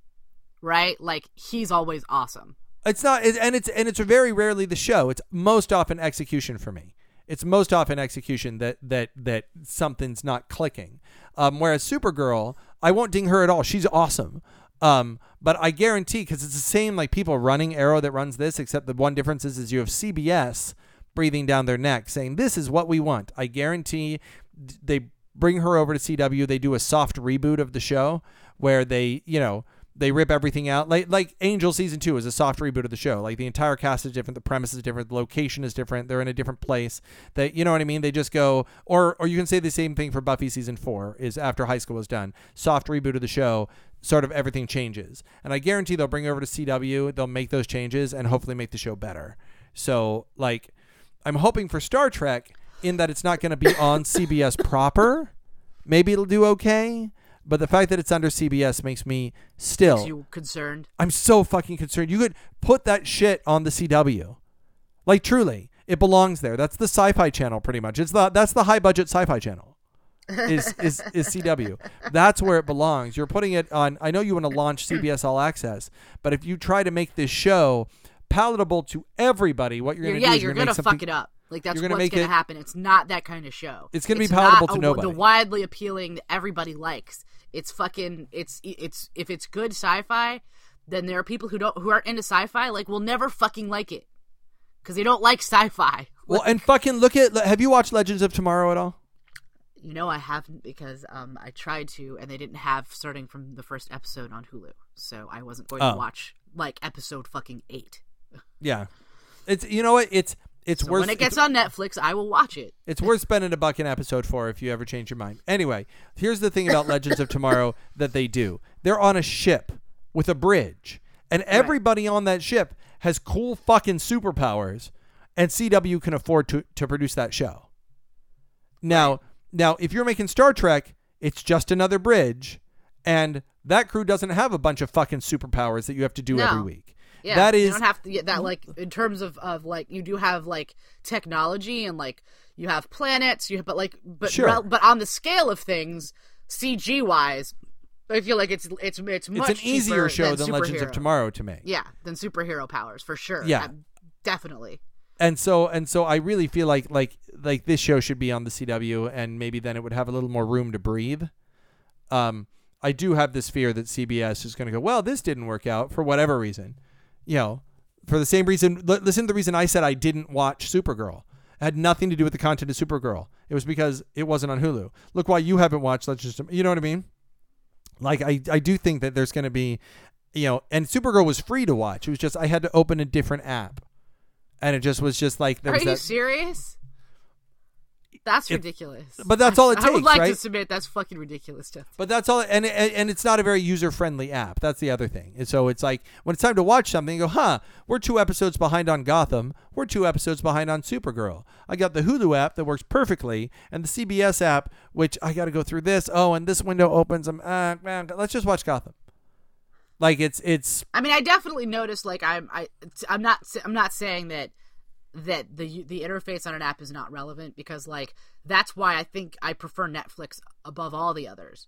right? Like he's always awesome. it's not, and it's and it's very rarely the show. It's most often execution for me. It's most often execution that that that something's not clicking. Um, whereas Supergirl, I won't ding her at all. She's awesome. Um, but I guarantee because it's the same like people running Arrow that runs this, except the one difference is, is you have CBS breathing down their neck saying this is what we want. I guarantee they bring her over to CW. They do a soft reboot of the show where they you know they rip everything out. Like like Angel season two is a soft reboot of the show. Like the entire cast is different, the premise is different, the location is different. They're in a different place. They you know what I mean? They just go or or you can say the same thing for Buffy season four is after high school is done. Soft reboot of the show. Sort of everything changes, and I guarantee they'll bring it over to CW. They'll make those changes and hopefully make the show better. So like, I'm hoping for Star Trek in that it's not going to be on CBS proper. Maybe it'll do okay, but the fact that it's under CBS makes me still. Makes you concerned? I'm so fucking concerned. You could put that shit on the CW. Like truly. It belongs there. That's the Sci-Fi Channel, pretty much. It's the that's the high budget Sci-Fi Channel. Is is is CW? That's where it belongs. You're putting it on. I know you want to launch CBS All Access, but if you try to make this show palatable to everybody, what you're going to yeah, do is you're you're gonna make fuck it up. Like that's gonna what's gonna it- happen. It's not that kind of show. It's gonna be not palatable to a- nobody. The widely appealing that everybody likes. It's fucking. It's it's if it's good sci-fi, then there are people who don't who aren't into sci-fi. Like will never fucking like it because they don't like sci-fi. Well, and fucking look at. Have you watched Legends of Tomorrow at all? You know I haven't because um I tried to and they didn't have starting from the first episode on Hulu, so I wasn't going Oh. to watch like episode fucking eight. Yeah, it's you know what it's it's So worth when it gets on Netflix, I will watch it. it's worth spending a buck an episode for if you ever change your mind. Anyway, here's the thing about Legends of Tomorrow that they do: they're on a ship with a bridge, and everybody on that ship has cool fucking superpowers, and CW can afford to to produce that show. Now, now, if you're making Star Trek, it's just another bridge, and that crew doesn't have a bunch of fucking superpowers that you have to do No. every week. Yeah, that you don't have to get that like in terms of of like you do have like technology and like you have planets, you have, but like but Sure. rel- but on the scale of things, CG wise, I feel like it's it's it's much it's an easier show than, Legends of. Tomorrow to make. Yeah, than superhero powers for sure. Yeah. Definitely. And so and so I really feel like like like this show should be on the CW and maybe then it would have a little more room to breathe. Um I do have this fear that CBS is going to go, well, this didn't work out for whatever reason. You know, for the same reason li- listen to the reason I said I didn't watch Supergirl. It had nothing to do with the content of Supergirl. It was because it wasn't on Hulu. Look why you haven't watched Let's just you know what I mean? Like I I do think that there's going to be you know, and Supergirl was free to watch. It was just I had to open a different app. And it just was just like there Are was you that, serious? That's It- ridiculous. but that's all it takes. I would like right? to submit that's fucking ridiculous stuff. But that's all, and and, and it's not a very user friendly app. That's the other thing. And so it's like when it's time to watch something, you go, huh? We're two episodes behind on Gotham. We're two episodes behind on Supergirl. I got the Hulu app that works perfectly, and the CBS app, which I got to go through this. Oh, and this window opens. I'm, uh, man, let's just watch Gotham. Like it's it's I mean, I definitely noticed. Like, I'm, I, I'm not, I'm not saying that that the the interface on an app is not relevant because, like, that's why I think I prefer Netflix above all the others.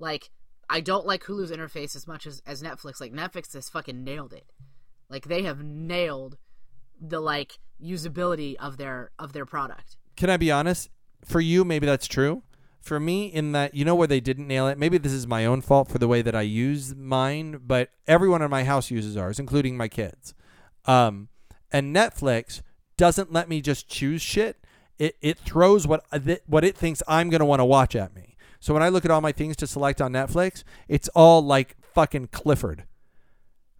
Like, I don't like Hulu's interface as much as as Netflix. Like, Netflix has fucking nailed it. Like, they have nailed the like usability of their of their product. can I be honest? For you, maybe that's true. For me, in that you know where they didn't nail it. Maybe this is my own fault for the way that I use mine, but everyone in my house uses ours, including my kids. Um, and Netflix doesn't let me just choose shit. It it throws what what it thinks I'm gonna want to watch at me. So when I look at all my things to select on Netflix, it's all like fucking Clifford.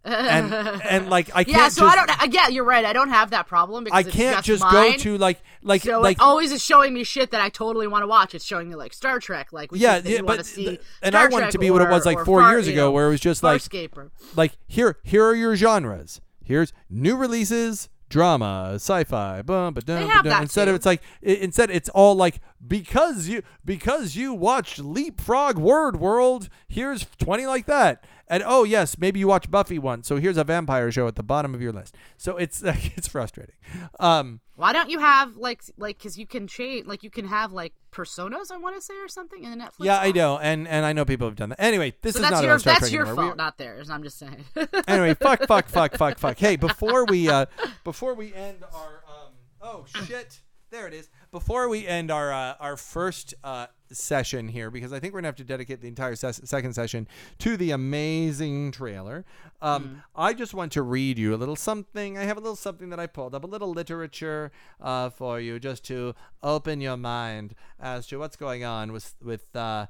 And and like I can't yeah, so just, I don't. Yeah, you're right. I don't have that problem because I can't just, just go to like like So like it always is showing me shit that I totally want to watch. It's showing me like Star Trek, like we yeah, yeah, but see and Star I want it to be what it was like four Far- years ago, know, where it was just like or- like here here are your genres. Here's new releases, drama, sci-fi, bum, ba, dum, They ba, dum. that Instead of it's like i- instead it's all like because you because you watched Leapfrog Word World, here's 20 like that. And oh yes, maybe you watched Buffy once, so here's a vampire show at the bottom of your list. So it's it's frustrating. Um Why don't you have like like because you can change like you can have like personas I want to say or something in the Netflix. yeah, I know, and and I know people have done that. Anyway, this So is not your about Star that's Trek your anymore. We- fault, not theirs. I'm just saying. anyway, fuck, fuck, fuck, fuck, fuck. Hey, before we uh, before we end our um, oh shit, there it is. Before we end our uh, our first uh, session here, because I think we're gonna have to dedicate the entire ses- second session to the amazing trailer. Um, I just want to read you a little something. I have a little something that I pulled up, a little literature uh, for you, just to open your mind as to what's going on with with. Uh,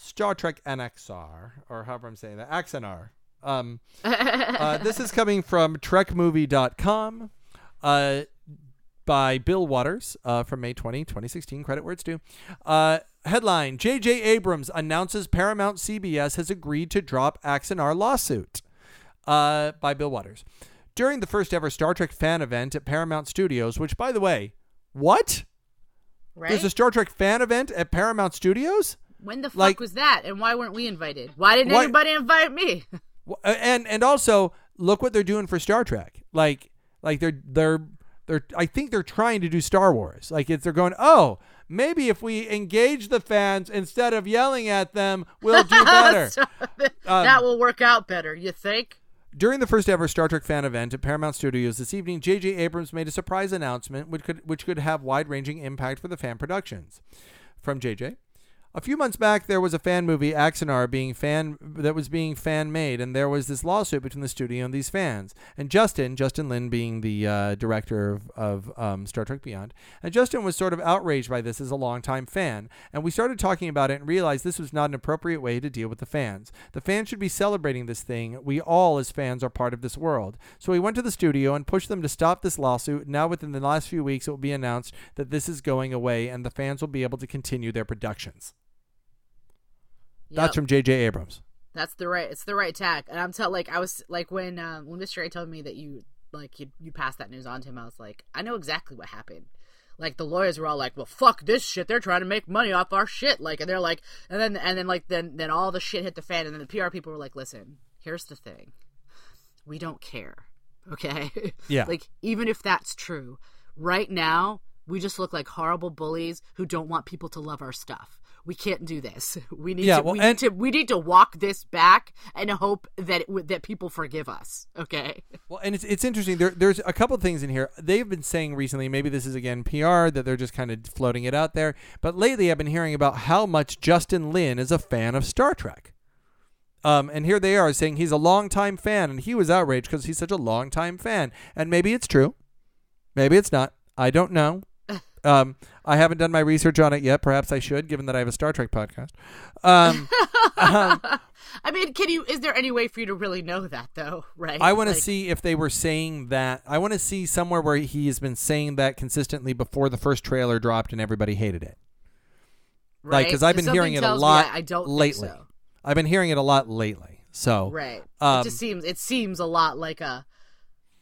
Star Trek NXR, or however I'm saying that, Axanar. Um, uh, this is coming from TrekMovie.com uh, by Bill Waters uh, from May 20, 2016. Credit where it's due. Uh, headline J.J. Abrams announces Paramount CBS has agreed to drop Axanar lawsuit uh, by Bill Waters. During the first ever Star Trek fan event at Paramount Studios, which, by the way, what? right? There's a Star Trek fan event at Paramount Studios? when the fuck like- was that? And why weren't we invited? Why didn't Why- anybody invite me? And and also look what they're doing for Star Trek. Like like they're they're they're I think they're trying to do Star Wars. Like they're going, "Oh, maybe if we engage the fans instead of yelling at them, we'll do better." Um, that will work out better. You think? During the first ever Star Trek fan event at Paramount Studios this evening, J.J. Abrams made a surprise announcement which could which could have wide-ranging impact for the fan productions. From J.J. A few months back, there was a fan movie, Axanar, being fan that was being fan made, and there was this lawsuit between the studio and these fans. And Justin, Justin Lin, being the uh, director of, of um, Star Trek Beyond, and Justin was sort of outraged by this as a longtime fan. And we started talking about it and realized this was not an appropriate way to deal with the fans. The fans should be celebrating this thing. We all, as fans, are part of this world. So we went to the studio and pushed them to stop this lawsuit. Now, within the last few weeks, it will be announced that this is going away, and the fans will be able to continue their productions. That's from J.J. Abrams. That's the right. It's the right tack. And I'm tell like I was like when uh, when Mr. A told me that you like you you passed that news on to him. I was like, I know exactly what happened. Like the lawyers were all like, "Well, fuck this shit. They're trying to make money off our shit." Like, and they're like, and then and then like then then all the shit hit the fan, and then the PR people were like, "Listen, here's the thing. We don't care. Okay? Yeah. like even if that's true, right now we just look like horrible bullies who don't want people to love our stuff. We can't do this. We need Yeah, to well, we and- to we need to walk this back and hope that it, that people forgive us. Okay? Well, and it's it's interesting. There, there's a couple of things in here. They've been saying recently, maybe this is again PR that they're just kind of floating it out there. But lately, I've been hearing about how much Justin Lin is a fan of Star Trek. Um, and here they are saying he's a longtime fan, and he was outraged because he's such a longtime fan. And maybe it's true, maybe it's not. I don't know. Um, I haven't done my research on it yet. Perhaps I should, given that I have a Star Trek podcast. Um, I mean, can you? Is there any way for you to really know that though? Right? I want to Like, see if they were saying that. I want to see somewhere where he has been saying that consistently before the first trailer dropped and everybody hated it. Like, right? because I've been hearing it a lot I, don't lately. so. I've been hearing it a lot lately. So, Right. Um, it just seems it seems a lot like a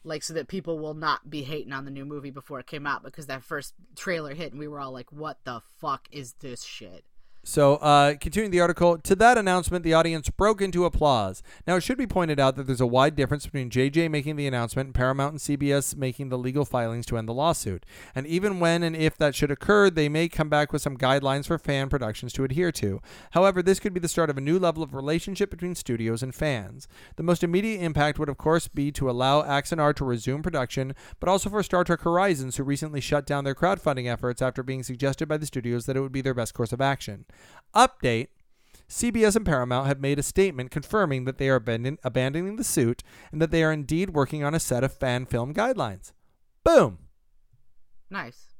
like so that people will not be hating on the new movie before it came out because that first trailer hit and we were all like, "What the fuck is this shit?" So, uh, continuing the article, to that announcement, the audience broke into applause. Now, it should be pointed out that there's a wide difference between JJ making the announcement and Paramount and CBS making the legal filings to end the lawsuit. And even when and if that should occur, they may come back with some guidelines for fan productions to adhere to. However, this could be the start of a new level of relationship between studios and fans. The most immediate impact would, of course, be to allow Axanar to resume production, but also for Star Trek Horizons, who recently shut down their crowdfunding efforts after being suggested by the studios that it would be their best course of action. Update CBS and Paramount have made a statement confirming that they are abandon- abandoning the suit and that they are indeed working on a set of fan film guidelines. Boom. Nice.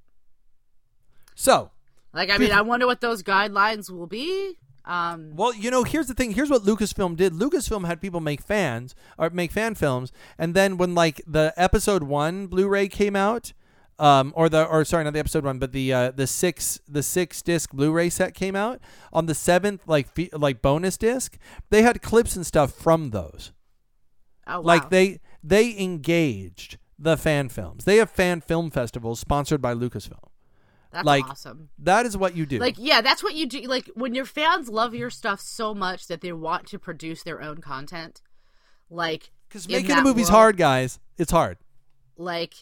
So, Like I mean, I wonder what those guidelines will be. Um well, you know, here's the thing. Here's what Lucasfilm did. Lucasfilm had people make fans or make fan films, and then when like the episode one Blu-ray came out, um, or the or sorry, not the episode one, but the uh, the six the six disc Blu-ray set came out on the seventh like fe- like bonus disc. They had clips and stuff from those. oh, wow. Like they they engaged the fan films. They have fan film festivals sponsored by Lucasfilm. that's like awesome. that is what you do. Like yeah, that's what you do. Like when your fans love your stuff so much that they want to produce their own content. Like because making a movie's world, hard, guys. It's hard. Like,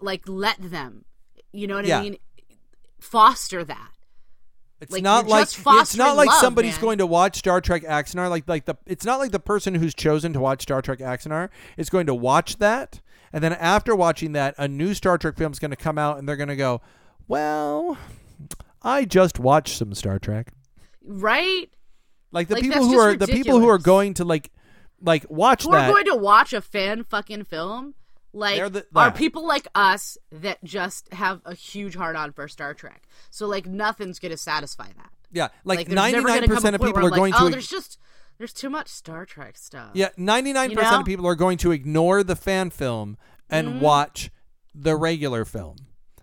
like let them. You know what Yeah. I mean? Foster that. It's Like, not like it's not like somebody's man. going to watch Star Trek Axanar. Like like the it's not like the person who's chosen to watch Star Trek Axanar is going to watch that, and then after watching that, a new Star Trek film is going to come out, and they're going to go, "Well, I just watched some Star Trek." Right? Like the Like, people who are the people who are going to like like watch Who that. are going to watch a fan fucking film? Like, the- are people like us that just have a huge heart on for Star Trek? So, like, nothing's going to satisfy that. yeah, like ninety nine gonna percent of people are going like, oh, to there's just there's too much Star Trek stuff. Yeah, ninety nine percent of people are going to ignore the fan film and Mhm. watch the regular film.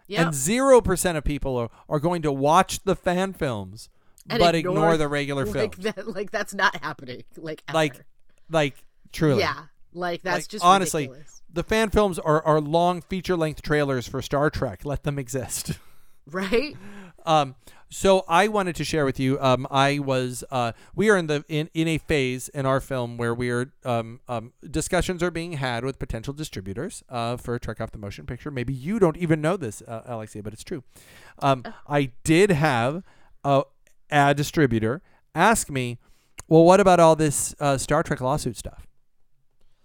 Yep. And zero percent of people are, are going to watch the fan films And but ignore, the regular like film. That, like that's not happening. Like, ever. Like like truly. yeah, like that's Like, just honestly, ridiculous. The fan films are, are long feature length trailers for Star Trek. Let them exist. right? Um, so I wanted to share with you. Um, I was. Uh, we are in the in, in a phase in our film where we are. Um, um, discussions are being had with potential distributors. Uh, for Trek Off the Motion Picture. Maybe you don't even know this, uh, Alexia, but it's true. Um, I did have a, a distributor ask me, "Well, what about all this uh, Star Trek lawsuit stuff?"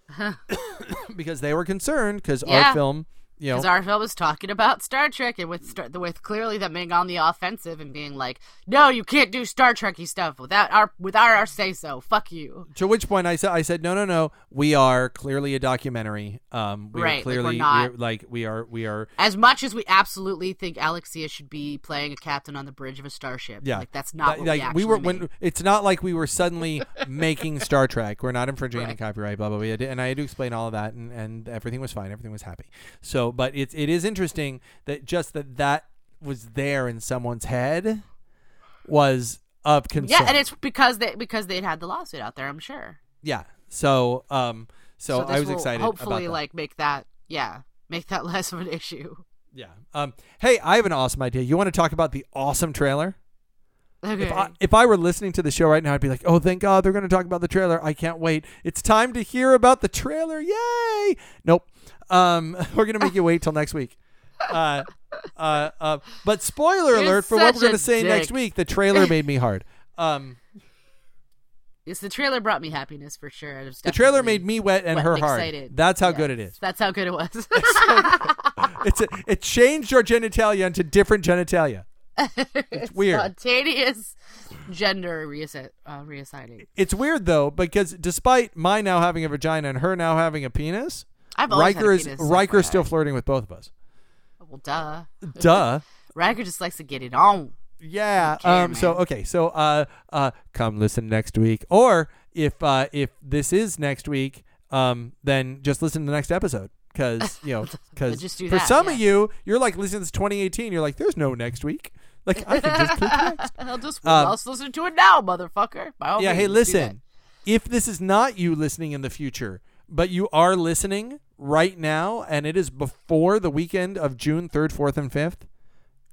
because they were concerned because Yeah. our film, you know, Because our film was talking about Star Trek and with Star- with clearly them being on the offensive and being like, "No, you can't do Star Trekky stuff without our without our say so. Fuck you." To which point I said, I said, no, no, no. We are clearly a documentary. Um, we Right, are like, clearly not- we're- like we are, we are. As much as we absolutely think Alexia should be playing a captain on the bridge of a starship, Yeah, like that's not That- what like, we actually were made. when it's not like we were suddenly making Star Trek. We're not infringing any copyright. Blah blah blah. And I had to explain all of that, and, and everything was fine. Everything was happy. So, but it's it is interesting that just that that was there in someone's head was of concern. Yeah, and it's because they because they'd had the lawsuit out there. I'm sure. yeah. So um so, this I was excited. Hopefully, about that. like make that yeah make that less of an issue. Yeah. Um. Hey, I have an awesome idea. You want to talk about the awesome trailer? Okay. If I, if I were listening to the show right now, I'd be like, "Oh, thank God, they're going to talk about the trailer. I can't wait. It's time to hear about the trailer. Yay!" Nope. Um, we're going to make you wait till next week. Uh, uh, uh, but spoiler You're alert for what we're going to say next week. The trailer made me hard. Um, yes, the trailer brought me happiness for sure. The trailer made me wet and wet her and hard. excited. That's how Yes, good it is. That's how good it was. It's a, it changed your genitalia into different genitalia. It's weird. Spontaneous gender reassi- uh, reassigning. It's weird though because despite my now having a vagina and her now having a penis, I've always had a Riker is penis, Riker is still flirting with both of us. Well, duh. Duh. Riker just likes to get it on. Yeah. care, Um. So man. okay. So uh uh come listen next week, or if uh if this is next week, um then just listen to the next episode because you know because for that, some of you you're like listening to 2018, you're like there's no next week. Like I can just click next. I'll just Um, let's listen to it now, motherfucker. By all yeah. Hey, means, that. listen. If this is not you listening in the future, but you are listening right now, and it is before the weekend of June 3rd, 4th, and 5th,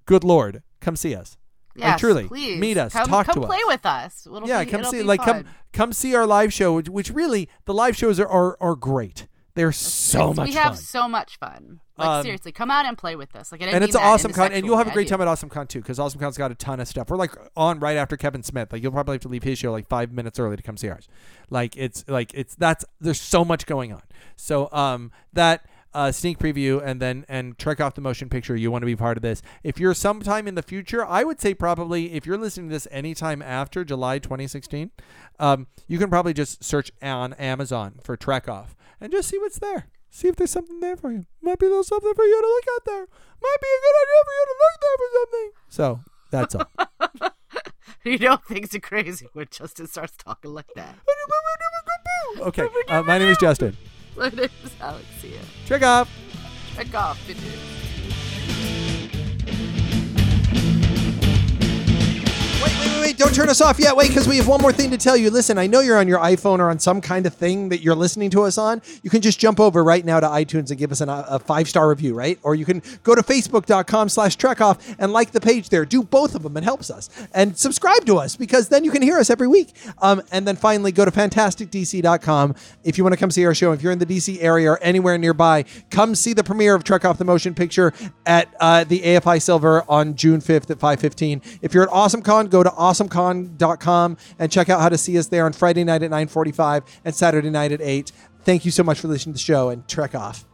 good Lord, come see us. Like, Yes, truly, please. meet us, Come, talk come to us, play with us. It'll yeah, be, come see, like, come, fun. come see our live show, which, which really, the live shows are are, are great. They're so much we have fun, so much fun. Like Um, seriously, come out and play with us. Like, and, and it's an awesome con, and you'll have a great time at Awesome Con too, because Awesome Con's got a ton of stuff. We're like on right after Kevin Smith. Like you'll probably have to leave his show like five minutes early to come see ours. Like it's like it's that's there's so much going on. So um that uh, sneak preview and then and trek off the motion picture. You want to be part of this. If you're sometime in the future, I would say probably if you're listening to this anytime after July 2016, um, you can probably just search on Amazon for Trek Off and just see what's there. See if there's something there for you. Might be a little something for you to look out there. Might be a good idea for you to look there for something. So that's all. You know things are crazy when Justin starts talking like that. okay. Uh, my name is Justin. My name is Alexia. Trek off. Check off, bitches. Wait. Don't turn us off yet. Wait, because we have one more thing to tell you. Listen, I know you're on your iPhone or on some kind of thing that you're listening to us on. You can just jump over right now to iTunes and give us an, a five star review, right? Or you can go to facebook.com slash trekoff and like the page there. Do both of them. It helps us. And subscribe to us because then you can hear us every week. Um, and then finally, go to fantasticdc.com if you want to come see our show. If you're in the DC area or anywhere nearby, come see the premiere of Trek Off the Motion Picture at uh, the AFI Silver on June 5th at 5:15. If you're at AwesomeCon, go to awesomecon.com and check out how to see us there on Friday night at 9:45 and Saturday night at 8. Thank you so much for listening to the show and Trek Off.